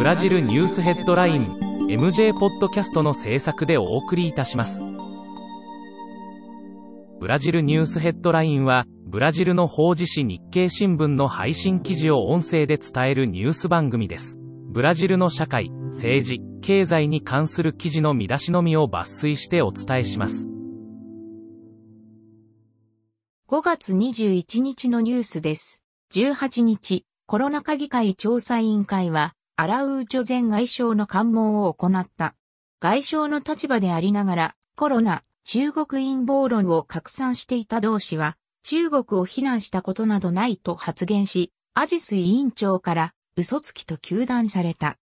ブラジルニュースヘッドライン MJ ポッドキャストの制作でお送りいたします。ブラジルニュースヘッドラインは、ブラジルの法事紙日経新聞の配信記事を音声で伝えるニュース番組です。ブラジルの社会、政治、経済に関する記事の見出しのみを抜粋してお伝えします。5月21日のニュースです。18日、コロナ禍議会調査委員会は、アラウーチョ前外相の喚問を行った。外相の立場でありながら、コロナ、中国陰謀論を拡散していた同氏は、中国を非難したことなどないと発言し、アジス委員長から嘘つきと求断された。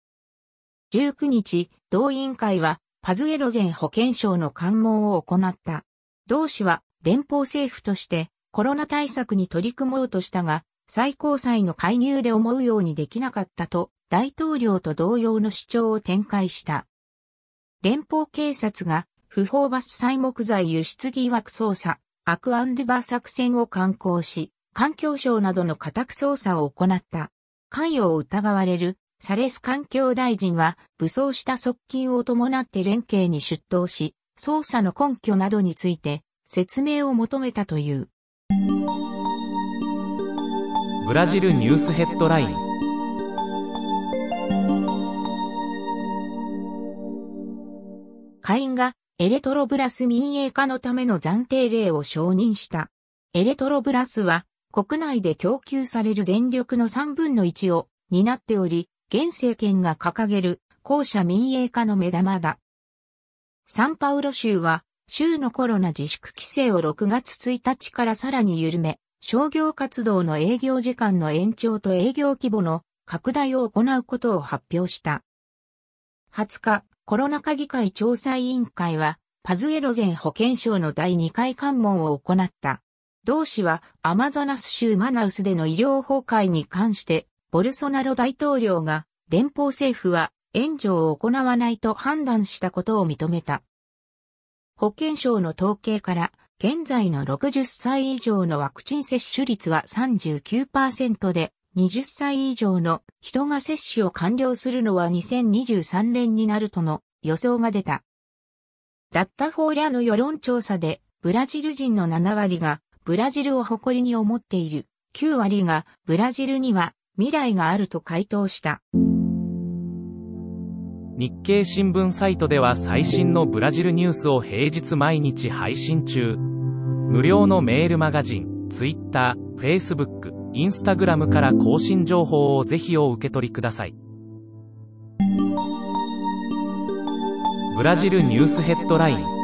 19日、同委員会は、パズエロゼン保健省の喚問を行った。同氏は、連邦政府として、コロナ対策に取り組もうとしたが、最高裁の介入で思うようにできなかったと、大統領と同様の主張を展開した。連邦警察が、不法伐採木材輸出疑惑捜査、アクアンデバー作戦を敢行し、環境省などの家宅捜査を行った。関与を疑われるサレス環境大臣は武装した側近を伴って連携に出頭し、捜査の根拠などについて説明を求めたという。ブラジルニュースヘッドライン下院がエレトロブラス民営化のための暫定例を承認した。エレトロブラスは国内で供給される電力の3分の1を担っており、現政権が掲げる校舎民営化の目玉だ。サンパウロ州は州のコロナ自粛規制を6月1日からさらに緩め、商業活動の営業時間の延長と営業規模の拡大を行うことを発表した。20日、コロナ禍議会調査委員会は、パズエロゼン保健省の第2回関門を行った。同氏はアマゾナス州マナウスでの医療崩壊に関して、ボルソナロ大統領が連邦政府は援助を行わないと判断したことを認めた。保健省の統計から現在の60歳以上のワクチン接種率は39%で、20歳以上の人が接種を完了するのは2023年になるとの予想が出た。ダッタフォーリャの世論調査で、ブラジル人の7割がブラジルを誇りに思っている。9割がブラジルには未来があると回答した。日経新聞サイトでは最新のブラジルニュースを平日毎日配信中。無料のメールマガジン、Twitter、Facebook、Instagram から更新情報をぜひお受け取りください。ブラジルニュースヘッドライン